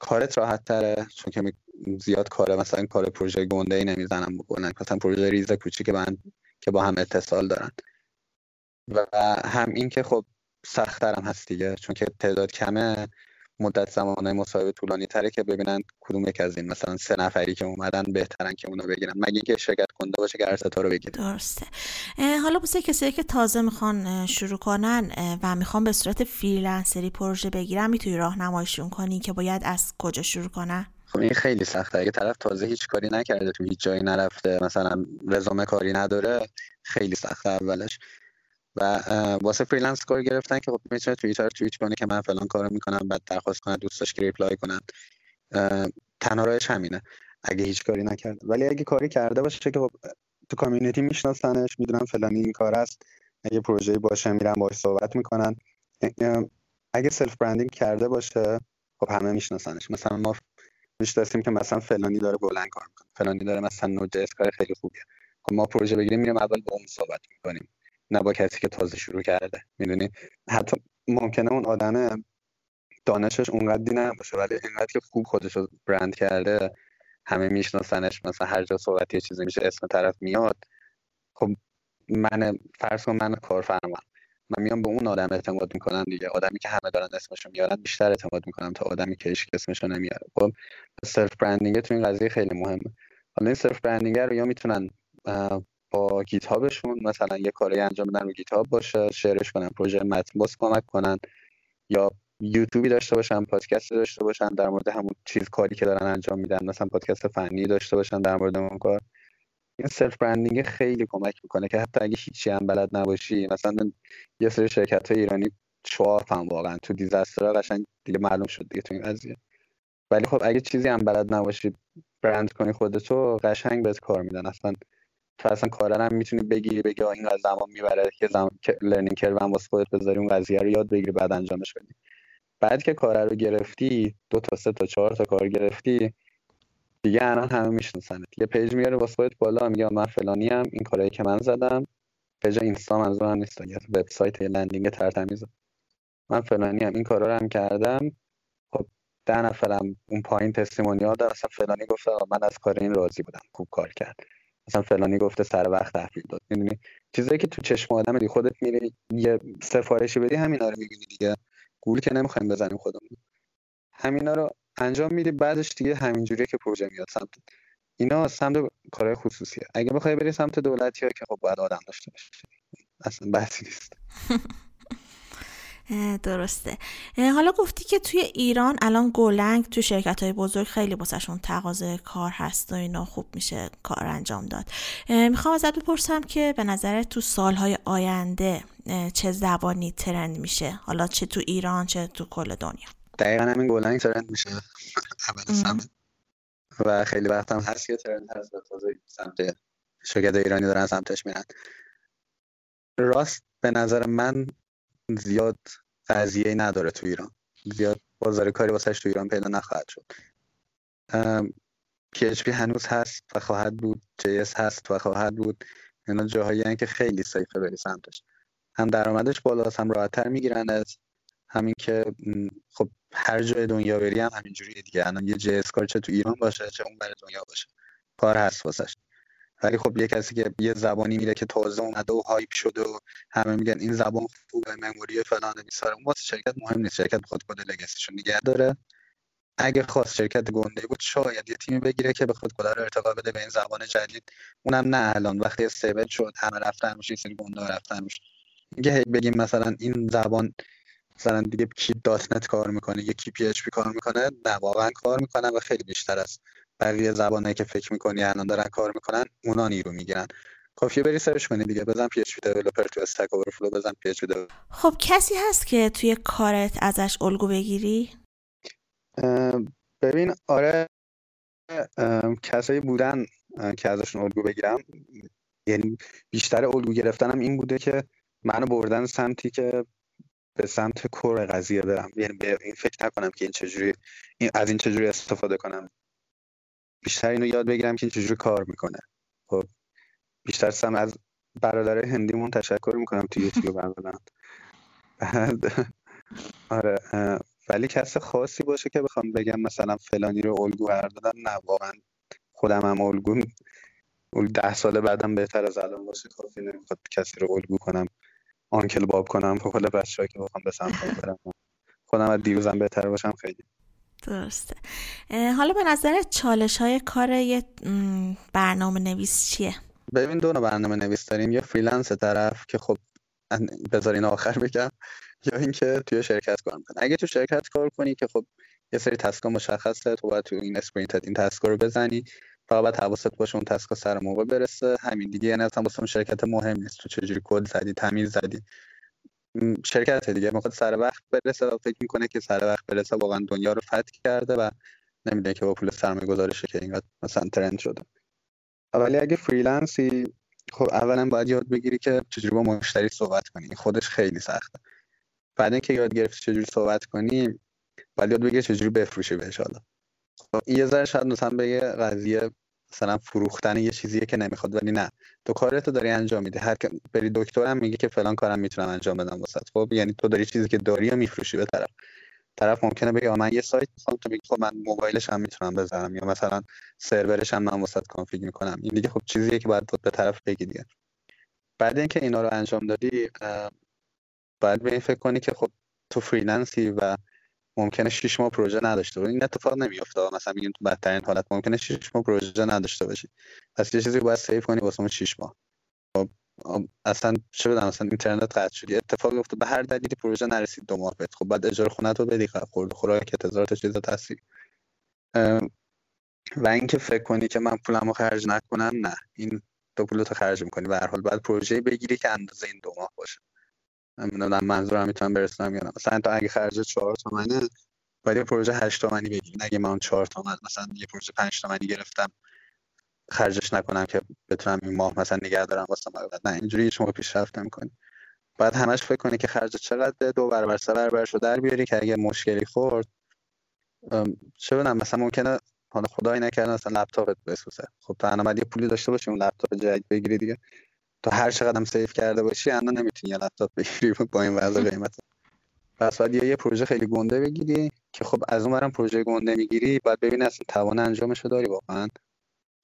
Speaker 2: کارت راحت تره. چون که زیاد کاره مثلا کار پروژه گنده ای نمی‌زنم بکنن مثلا پروژه ریز کوچیک من که با هم اتصال دارن. و هم این که خب سختترم هست دیگه چون که تعداد کمه مدت زمانه مصاحبه طولانی تره که ببینن کدوم یک از این مثلا سه نفری که اومدن بهترن که اونو بگیرن. مگه اینکه شرکت کنده باشه که ارستا رو بگیره.
Speaker 1: درسته. حالا واسه کسایی که تازه می‌خوان شروع کنن و می‌خوان به صورت freelancer ی پروژه بگیرن می‌تونی راهنماییشون کنی که باید از کجا شروع کنن؟
Speaker 2: خب این خیلی سخته. اگه طرف تازه هیچ کاری نکرده تو هیچ جایی نرفته مثلا رزومه کاری نداره خیلی سخته اولش. و واسه freelance کار گرفتن که خب می‌تونه توییتر توییت کنه که من فلان کارو می‌کنم بعد درخواست کنه دوستاش که reply کنن. تنها راهش همینه اگه هیچ کاری نکرده. ولی اگه کاری کرده باشه که خب تو کامیونیتی میشناسنش می‌دونن فلانی این کار است. اگه پروژه باشه میرن باش صحبت می‌کنن. اگه سلف برندینگ کرده باشه خب همه میشناسنش. مثلا ما می‌شناسیم که مثلا فلانی داره بلند کار می‌کنه. فلانی داره مثلا نوجس کار خیلی خوبیه. خب ما پروژه بگیریم میریم اول با اون صحبت می‌کنیم. نه با کسی که تازه شروع کرده. می‌دونی؟ حتی ممکنه اون آدم دانشش اونقدی نباشه ولی اینقدر که خوب خودش رو برند کرده همه میشناسنش مثلا هر جا صحبت یه چیزی میشه اسم طرف میاد. خب من فرض کن من کارفرما من میام به اون آدم اعتماد می‌کنم دیگه. آدمی که همه دارن اسمشو میارن بیشتر اعتماد می‌کنم تا آدمی که هیچ اسمشو نمیاره. خب self branding تو این قضیه خیلی مهمه. حالا این self branding رو یا می‌تونن با GitHub شون مثلا یه کاری انجام بدن رو GitHub باشه شیرش کنن پروژه متن باز کمک کنن یا یوتیوبی داشته باشن پادکست داشته باشن در مورد همون چیز کاری که دارن انجام میدن مثلا پادکست فنی داشته باشن در مورد اون کار. این self branding خیلی کمک می‌کنه که حتی اگه هیچی هم بلد نباشی مثلا یه سری شرکت های ایرانی چهار هم واقعا تو disaster قشنگ دیگه معلوم شد دیگه تو این قضیه. ولی خب اگه چیزی هم بلد نباشی برند کنی خودتو قشنگ بهت کار میدن. اصلا تو اصلا کارا هم می‌تونی بگیری بگی این زمان می‌بره که زمان learning curve هم واسه خودت بذاری اون قضیه رو یاد بگیری بعد انجامش بدی. بعد که کار رو گرفتی دو تا سه تا چهار تا کار گرفتی دیگه الان همه می‌شناسن یه page میاره واسه خودت بالا میگه من فلانی هم این کارهایی که من زدم. page اینستا منظورم نیست یه وبسایت landing ترتمیز من فلانی هم این کارا رو هم کردم. ده نفرم اون پایین testimonial دار اصلا فلانی گفته من از کار این راضی بودم خوب کار کرد. مثلا فلانی گفته سر وقت تحویل داد. می‌دونی؟ چیزایی که تو چشم آدم دی خودت میری یه سفارشی بدی همینا رو می‌بینی دیگه. گول که نمی‌خوایم بزنیم خودمون. همینا رو انجام میدی بعدش دیگه همینجوریه که پروژه میاد سمت. اینا سمت کارهای خصوصیه. اگه بخوای بری سمت دولتی ها که خب باید آدم داشته باشی. اصلا بحثی نیست. <laughs>
Speaker 1: درسته. حالا گفتی که توی ایران الان گلنگ تو شرکت های بزرگ خیلی باسشون تقاضای کار هست و اینا خوب میشه کار انجام داد. می‌خوام ازت بپرسم که به نظر تو سالهای آینده چه زبانی ترند میشه؟ حالا چه تو ایران چه تو کل دنیا؟
Speaker 2: دقیقا همین گلنگ ترند میشه. اول و خیلی وقت هم هست که ترند هست تازه سمت شرکت ایرانی دارن سمتش میرن. راست به نظر من زیاد قضیه نداره تو ایران. زیاد بازار کاری واسش تو ایران پیدا نخواهد شد. PHP هنوز هست و خواهد بود JS هست و خواهد بود. اینا جاهایی که خیلی سیفه بری سمتش. هم درآمدش بالاست هم راحتتر می‌گیرن از همین که خب هر جای دنیا بری هم همینجوریه دیگه. الان یه JS کار چه تو ایران باشه چه اون بر دنیا باشه. کار هست واسش. ولی خب یه کسی که یه زبانی میره که تازه اومده و هایپ شده و همه میگن این زبان خوبه مموری فلان بیسار اون واسه شرکت مهم نیست. شرکت بخواد کد لگسیشو نگه داره. اگه خواست شرکت گنده بود شاید یه تیمی بگیره که بخواد کد رو ارتقا بده به این زبان جدید. اونم نه الان. وقتی stable شد همه رفتن میشه سری گنده رفتن میشه اینکه بگیم مثلا این زبان مثلا دیگه یکی .NET کار می‌کنه یکی PHP کار می‌کنه نه واقعا کار می‌کنه و خیلی بیشتر است بقیه زبانه که فکر می‌کنی الان دارن کار می‌کنن اونا نیرو می‌گیرن. کافیه بری سرچ کنی دیگه بزن PHP developer تو Stack Overflow بزن PHP
Speaker 1: خب کسی هست که توی کارت ازش الگو بگیری؟
Speaker 2: ببین آره کسایی بودن که ازشون الگو بگیرم. یعنی بیشتر الگو گرفتنم این بوده که منو بردن سمتی که به سمت کور قضیه برم. یعنی به این فکر نکنم که این چجوری این از این چجوری استفاده کنم. بیشتر اینو یاد بگیرم که چجوری کار می‌کنه. خب بیشتر سم از برادر هندیمون تشکر می‌کنم تو یوتیوب اولا بعد آره ولی کس خاصی باشه که بخوام بگم مثلا فلانی رو الگو قرار دادم نه واقعا خودم هم الگو ده سال بعدم بهتر از الان باشه کافی نمی‌خواد کسی رو الگو کنم آنکل باب کنم کل بچه که بخوام به سمت برم خودم از دیروزم بهتر باشم خیلی.
Speaker 1: درسته. حالا به نظر چالش های کار یه برنامه نویس چیه؟
Speaker 2: ببین دو برنامه نویس داریم. یا freelance طرف که خب بذارین آخر بگم یا اینکه توی شرکت کار می‌کنه. اگه تو شرکت کار کنی که خب یه سری task ا مشخصه تو باید تو این sprint این task ا رو بزنی فقط باید حواست باشه اون task ا سر موقع برسه. همین دیگه یعنی اصلا واسه شرکت مهم نیست تو چجوری کد زدی تمیز زدی. شرکت دیگه. می‌خواد سر وقت برسه و فکر می‌کنه که سر وقت برسه واقعا دنیا رو فتح کرده و نمی‌دونه که با پول سرمایه گذارشه که اینقدر مثلا trend شده. ولی اگه freelance ی خب اولا باید یاد بگیری که چجوری با مشتری صحبت کنی. خودش خیلی سخته. بعد اینکه یاد گرفتی چجوری صحبت کنی باید یاد بگیری چجوری بفروشی بهش حالا. خب یه ذره شاید مثلا به یه قضیه مثلا فروختن یه چیزیه که نمی‌خواد ولی نه. تو کارتو داری انجام میدی. هر بری دکترم میگه که فلان کارم می‌تونم انجام بدم واسه خب یعنی تو داری چیزی که داری و میفروشی به طرف. طرف ممکنه بگه من یه سایت می‌خوام تو میگی خب من موبایلش هم می‌تونم بذارم. یا مثلا سرورش هم من واسه config می‌کنم. این دیگه خب چیزیه که باید به طرف بگی دیگه. بعد اینکه اینا رو انجام دادی باید به این فکر کنی که خب تو freelance ی و ممکنه 6 ماه پروژه نداشته باشی. این اتفاق نمیافته. مثلا میگیم تو بدترین حالت ممکنه 6 ماه پروژه نداشته باشی. پس یه چیزی باید save کنی واسه اون 6 ماه. خب اصلا چه بدم مثلا اینترنت قطع شد. اتفاق افتاد. به هر دلیلی پروژه نرسید دو ماه بعد خب بعد اجاره خونه تو بدی خورد خوراک تا چیزا تصویر و اینکه فکر کنی که من پولمو خرج نکنم نه. این تو پولتو خرج می‌کنی. به هر حال بعد پروژه بگیری که اندازه این دو ماه باشه. نمی‌دونم منظورم می‌تونم برسونم یا نه. مثلا تو اگه خرج 4 تومنه باید یه پروژه 8 تومنی بگیری اگه من 4 تومن مثلا یه پروژه 5 تومنی گرفتم خرجش نکنم که بتونم این ماه مثلا نگه دارم واسه نه اینجوری شما پیشرفت نمی‌کنی. بعد همش فکر کنی که خرج چقدر دو برابر سه برابرش رو در بیاری که اگه مشکلی خورد. چه بدم مثلا ممکنه حالا خدای نکرده مثلا لپتاپت بسوزه. خب الان یه پولی داشته باشی اون لپتاپ جدید بگیری دیگه. تو هر چقدر سیف کرده باشی الان نمی‌تونی یه لپتاپ بگیری <laughs> با این وضع قیمت. پس باید یه پروژه خیلی گنده بگیری که خب از اون پروژه گنده می‌گیری باید ببینی اصلا توان انجامش رو داری واقعا.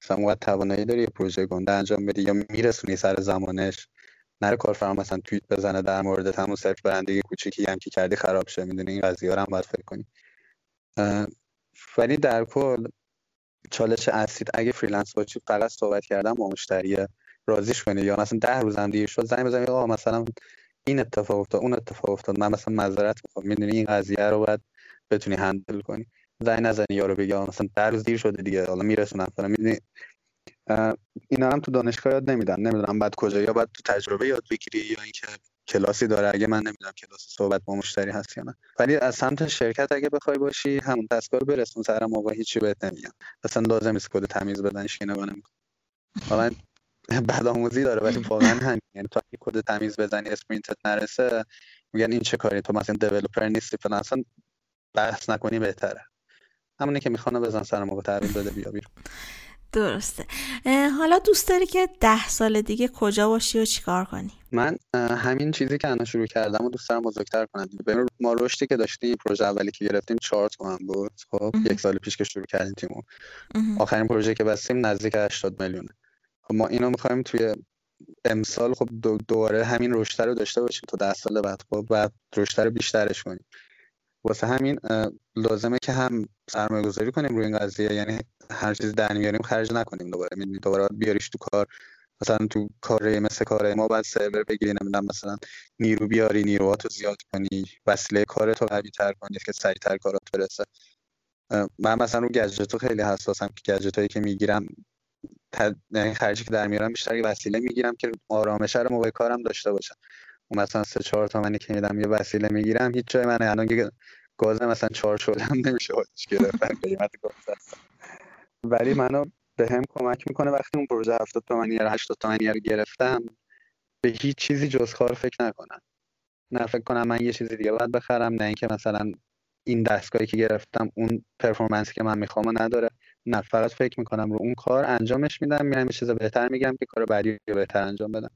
Speaker 2: مثلا اون توانایی داری یه پروژه گنده انجام بدی یا میرسونی سر زمانش. نره کارفرما مثلا توییت بزنه در مورد همون صرف برندگی کوچیکی هم که کردی خراب شه می‌دونی؟ این قضیه هم باید فکر کنی. ولی در کل چالش اصلی اگه freelance باشی فقط صحبت کردم با مشتری راضیش کنی یا مثلا ده روزم دیر شد زنگ بزنی آقا مثلا این اتفاق افتاد اون اتفاق افتاد من مثلا معذرت می‌خوام می‌دونی این قضیه رو باید بتونی handle کنی. زنگ نزنی یارو بگی مثلا ده روز دیر شده دیگه حالا میرسونم فلان می‌دونی؟ اینا هم تو دانشگاه یاد نمیدن. نمی‌دونم بعد کجا یا بعد تو تجربه یاد بگیری یا اینکه کلاسی داره. اگه من نمی‌دونم کلاس صحبت با مشتری هست یا نه. ولی از سمت شرکت اگه بخوای باشی همون task ا رو برسون سر موقع هیچی بهت نمیگن. اصلا لازم نیست کد تمیز بدن که نمیکن واقعا <laughs> بدآموزی داره ولی واقعا همین. یعنی تو اگه کد تمیز بزنی sprint ت نرسه میگن این چه کاری تو مثلا developer نیستی فلان. اصلا بحث نکنی بهتره. همونی که می‌خوانه بزن سر موقع تحویل بده بیا بیرون.
Speaker 1: درسته. حالا دوست داری که ده سال دیگه کجا باشی و چیکار کنی؟
Speaker 2: من همین چیزی که الان شروع کردم و دوست دارم بزرگتر کنم به ما رشدی که داشتیم پروژه اولی که گرفتیم چهار تومن بود. خب یک سال پیش که شروع کردیم تیمو. آخرین پروژه که بستیم نزدیک 80 میلیونه. ما اینو می‌خوایم توی امسال خب دوباره همین رشد رو داشته باشیم تا ده سال بعد خب بعد رشد رو بیشترش کنیم. واسه همین لازمه که هم سرمایه گذاری کنیم روی این قضیه. یعنی هر چیز در میاریم خرج نکنیم دوباره. می‌دونی دوباره بیاریش تو کار. مثلا تو کار مثل کار ما بعد سرور بگیری نمی‌دونم مثلا نیرو بیاری نیروهاتو زیاد کنی. وسیله کارتو قوی تر کنی که سریعتر کارات برسه. من مثلا رو گجتو خیلی حساسم که گجت هایی که می‌گیرم یعنی خرجی که در میارم بیشتر وسیله می‌گیرم که آرامش رو موقع کارم داشته باشم. اون مثلا سه چهار تومنی که میدم یه وسیله می‌گیرم هیچ جای من الان گاز مثلا چهار شده هم نمیشه گرفتن قیمت گاز ولی منو به هم کمک می‌کنه وقتی اون پروژه 70 تومانی یا 80 تومانی رو گرفتم به هیچ چیزی جز کار فکر نکنم. نه فکر کنم من یه چیزی دیگه باید بخرم نه اینکه مثلا این دستگاهی که گرفتم اون پرفورمنسی که من می‌خوام نداره. نه فقط فکر می‌کنم رو اون کار انجامش میدم میرم یه چیز بهتر میگم که کار بعدی رو بهتر انجام بدم.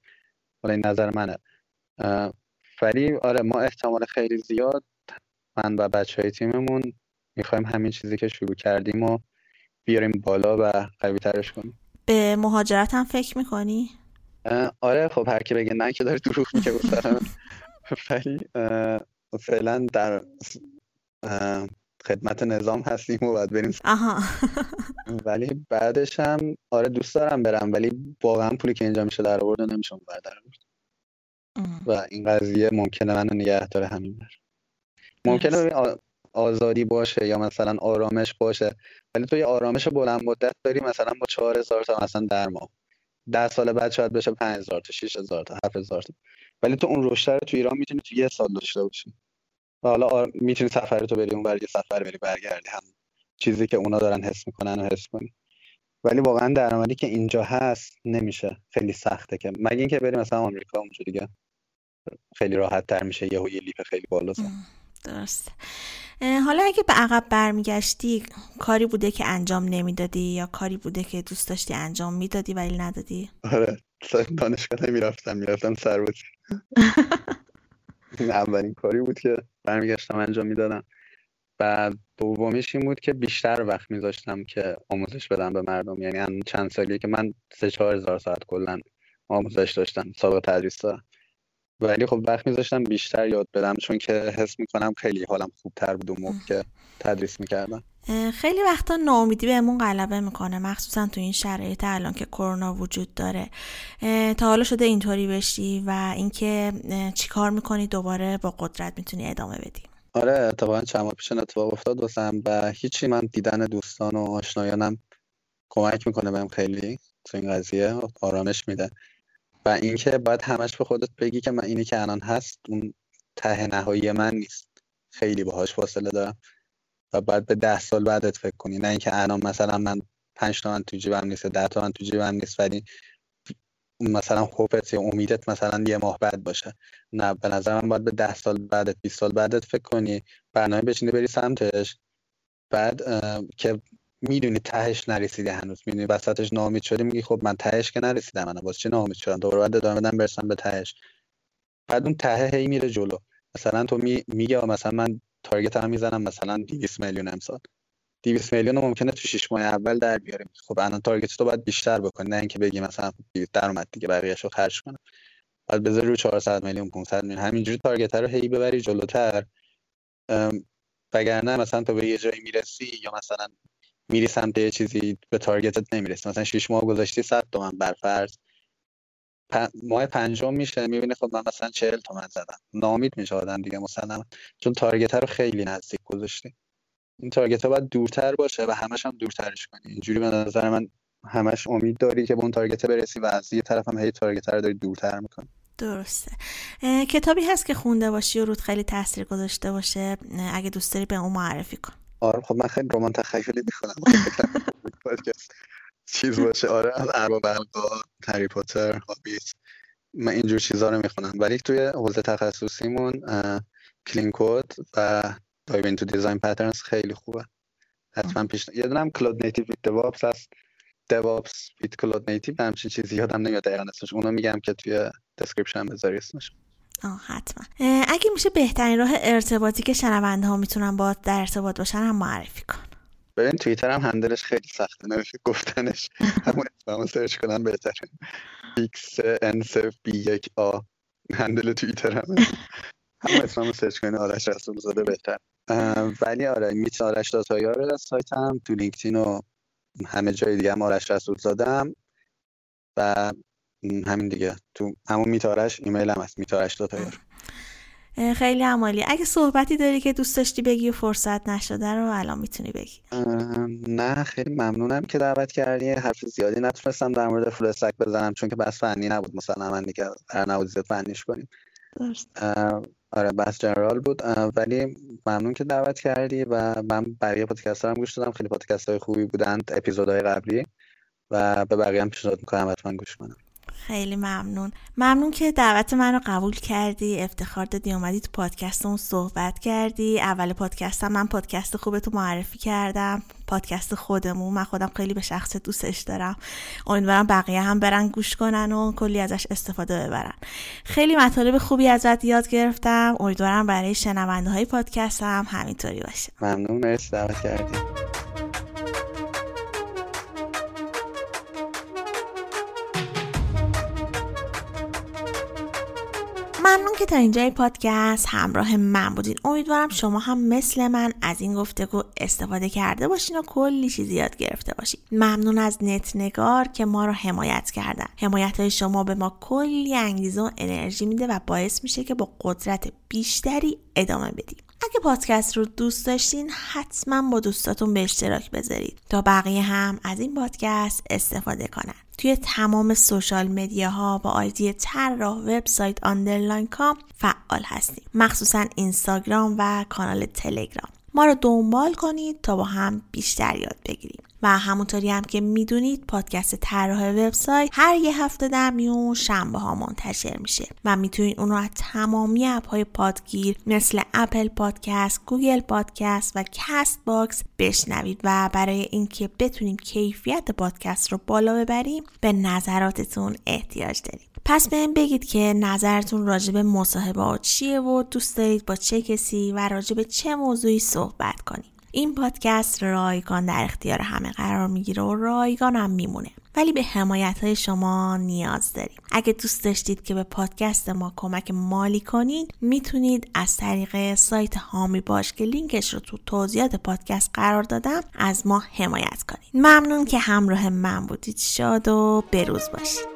Speaker 2: حالا این نظر منه. ولی آره ما احتمال خیلی زیاد من و بچه های تیممون می‌خوایم همین چیزی که شروع کردیم و بیاریم بالا و قوی ترش کنیم.
Speaker 1: به مهاجرت هم فکر می‌کنی؟
Speaker 2: آره خب هر کی بگه نه که داره دروغ میگه <laughs> ولی فعلا در خدمت نظام هستیم و باید بریم.
Speaker 1: آها.
Speaker 2: ولی بعدش هم آره دوست دارم برم ولی واقعا پولی که اینجا میشه در آورد نمیشه بر در و این قضیه ممکنه منو نگه داره همین بر ممکنه آزادی باشه یا مثلا آرامش باشه ولی تو یه آرامش بلند مدت داری مثلا با چهار هزار تا مثلا در ماه. ده سال بعد شاید بشه پنج هزار تا شیش هزار تا هفت هزار تا. ولی تو اون رشته رو تو ایران می‌تونی تو یه سال داشته باشی. حالا. می‌تونی سفر تو بری اون بر یه سفر بری برگردی. هم چیزی که اونا دارن حس می‌کنن و حس کنی. ولی واقعا درآمدی که اینجا هست نمیشه. خیلی سخته که. مگه اینکه بریم مثلا آمریکا اونجا دیگه؟ خیلی راحت تر میشه. یهو یه لیپ خیلی بالا
Speaker 1: درست حالا اگه به عقب برمیگشتی کاری بوده که انجام نمی‌دادی یا کاری بوده که دوست داشتی انجام می‌دادی ولی ندادی؟
Speaker 2: آره. دانشگاه نمی‌رفتم. می‌رفتم سربازی <laughs> این <laughs> اولین کاری بود که برمیگشتم انجام می‌دادم. و دومیش این بود که بیشتر وقت میذاشتم که آموزش بدم به مردم. یعنی چند سالی که من سه چهار هزار ساعت کلا آموزش داشتم سابقه تدریس دارم. ولی خب وقت میذاشتم بیشتر یاد بدم چون که حس می‌کنم خیلی حالم خوبتر بود اون موقع که تدریس می‌کردم.
Speaker 1: خیلی وقتا ناامیدی بهمون غلبه می‌کنه مخصوصا تو این شرایط الان که کرونا وجود داره. تا حالا شده اینطوری بشی و اینکه چیکار می‌کنی دوباره با قدرت می‌تونی ادامه بدی؟
Speaker 2: آره اتفاقا چند ماه پیش اتفاق افتاد واسم و هیچی من دیدن دوستان و آشنایانم کمک می‌کنه بهم خیلی تو این قضیه. آرامش میده. و اینکه باید همش به خودت بگی که من اینی که الان هست اون ته نهایی من نیست. خیلی باهاش فاصله دارم. و باید به ده سال بعدت فکر کنی. نه اینکه الان مثلا من پنج تومن تو جیبم نیست ده تومن تو جیبم نیست ولی مثلا خوبت یا امیدت مثلا یه ماه بعد باشه. نه به نظر من باید به ده سال بعدت 20 سال بعدت فکر کنی برنامه بچینی بری سمتش. بعد که می‌دونی تهش نرسیده هنوز. می‌دونی وسطش ناامید شدی میگی خب من تهش که نرسیدم من واسه چی ناامید شدم؟ دوباره بعد ادامه بدم برسم به تهش. بعد اون ته هی میره جلو. مثلا تو می میگه مثلا من target هم می‌زنم مثلا 200 میلیون امسال. 200 میلیون ممکنه تو 6 ماه اول در بیاریم. خب الان target تو باید بیشتر بکنی نه اینکه بگی مثلا درآمد دیگه بقیه‌شو خرج کنم. بعد بذاری رو 400 میلیون 500 میلیون. همینجوری target رو هی ببری جلوتر. وگرنه مثلا تو به یه جایی می‌رسی یا مثلا میری سمت یه چیزی به target ت نمی‌رسی. مثلا 6 ماه گذاشتی 100 تومن برفرض. پ... ماه پنجم میشه می‌بینی خب من مثلا 40 تومن زدم. ناامید میشه آدم دیگه مثلا چون target رو خیلی نزدیک گذاشتی. این target ها باید دورتر باشه و همش هم دورترش کنی. اینجوری به نظر من همش امید داری که به اون target برسی و از یه طرف هم هی target رو داری دورتر می‌کنی.
Speaker 1: درسته. کتابی هست که خونده باشی و روت خیلی تاثیر گذاشته باشه. اگه دوست داری بهمون معرفی کن.
Speaker 2: آره خب من خیلی رمان تخیلی می‌خونم. چیز باشه. آره از ارباب حلقه‌ها هری پاتر هابیت. من اینجور چیزا رو می‌خونم. ولی توی حوزه تخصصیمون Clean Code و Dive Into Design Patterns خیلی خوبه. حتما پیش یه دونم Cloud Native with DevOps هست. DevOps with Cloud Native همچین چیزی یادم نمیاد دقیقا اسمش. اونو میگم که توی description بذاری اسمش.
Speaker 1: آه حتما. اگه میشه بهترین راه ارتباطی که شنونده ها می‌تونن باهات در ارتباط باشن هم معرفی کن.
Speaker 2: ببین توییتر هم handle ش خیلی سخته. نمیشه گفتنش. <laughs> همون اسممو سرچ کنن بهتره. X n b 1 a. هندل توییتر هم. همون اسممو سرچ کنین آرش رسول زاده بهتر ولی آره میت آرش داتایار از سایتم. تو لینکدین و همه جای دیگه هم آرش رسول زادم و همین دیگه. تو همون میتارش ایمیل هم هست میتارش داتایار
Speaker 1: خیلی عمالی. اگه صحبتی داری که دوست داشتی بگی و فرصت نشده رو الان می‌تونی بگی.
Speaker 2: نه خیلی ممنونم که دعوت کردی. حرف زیادی نتونستم در مورد فول بزنم چون که بس فنی نبود. مثلا من دیگه در نبود زیاد فنیش کنیم. آره بس جنرال بود. ولی ممنون که دعوت کردی و من بقیه پادکست هم گوش دادم. خیلی پادکست های خوبی بودند اپیزودهای قبلی. و به بقیه هم پیشنهاد می‌کنم حتما گوش کنم.
Speaker 1: خیلی ممنون. ممنون که دعوت من رو قبول کردی افتخار دادی اومدی تو پادکستمون صحبت کردی. اول پادکستم من پادکست خوب تو معرفی کردم. پادکست خودمون. من خودم خیلی به شخص دوستش دارم. امیدوارم بقیه هم برن گوش کنن و کلی ازش استفاده ببرن. خیلی مطالب خوبی ازت یاد گرفتم. امیدوارم برای شنونده های پادکست هم همینطوری باشه.
Speaker 2: ممنون. مرسی دعوت کردی.
Speaker 1: ممنون که تا اینجای پادکست همراه من بودین. امیدوارم شما هم مثل من از این گفتگو استفاده کرده باشین و کلی چیزی یاد گرفته باشین. ممنون از نت نگار که ما رو حمایت کردن. حمایت های شما به ما کلی انگیزه و انرژی میده و باعث میشه که با قدرت بیشتری ادامه بدیم. اگه پادکست رو دوست داشتین حتما با دوستاتون به اشتراک بذارید تا بقیه هم از این پادکست استفاده کنن. توی تمام social media ها با آیدی طراح وبسایت underline com فعال هستیم. مخصوصا اینستاگرام و کانال تلگرام. ما رو دنبال کنید تا با هم بیشتر یاد بگیریم. و همونطوری هم که می‌دونید پادکست طراح وبسایت هر یه هفته در میون شنبه ها منتشر میشه و می‌تونید اون رو از تمامی app های پادگیر مثل اپل پادکست، گوگل پادکست و کست باکس بشنوید و برای اینکه بتونیم کیفیت پادکست رو بالا ببریم به نظراتتون احتیاج داریم. پس بهم بگید که نظرتون راجع به مصاحبه چیه و دوست دارید با چه کسی و راجع به چه موضوعی صحبت کنید. این پادکست رایگان در اختیار همه قرار می‌گیره و رایگان هم میمونه. ولی به حمایت های شما نیاز داریم. اگه دوست داشتید که به پادکست ما کمک مالی کنید می‌تونید از طریق سایت هامی باش که لینکش رو تو توضیحات پادکست قرار دادم از ما حمایت کنید. ممنون که همراه من بودید. شاد و بروز باشید.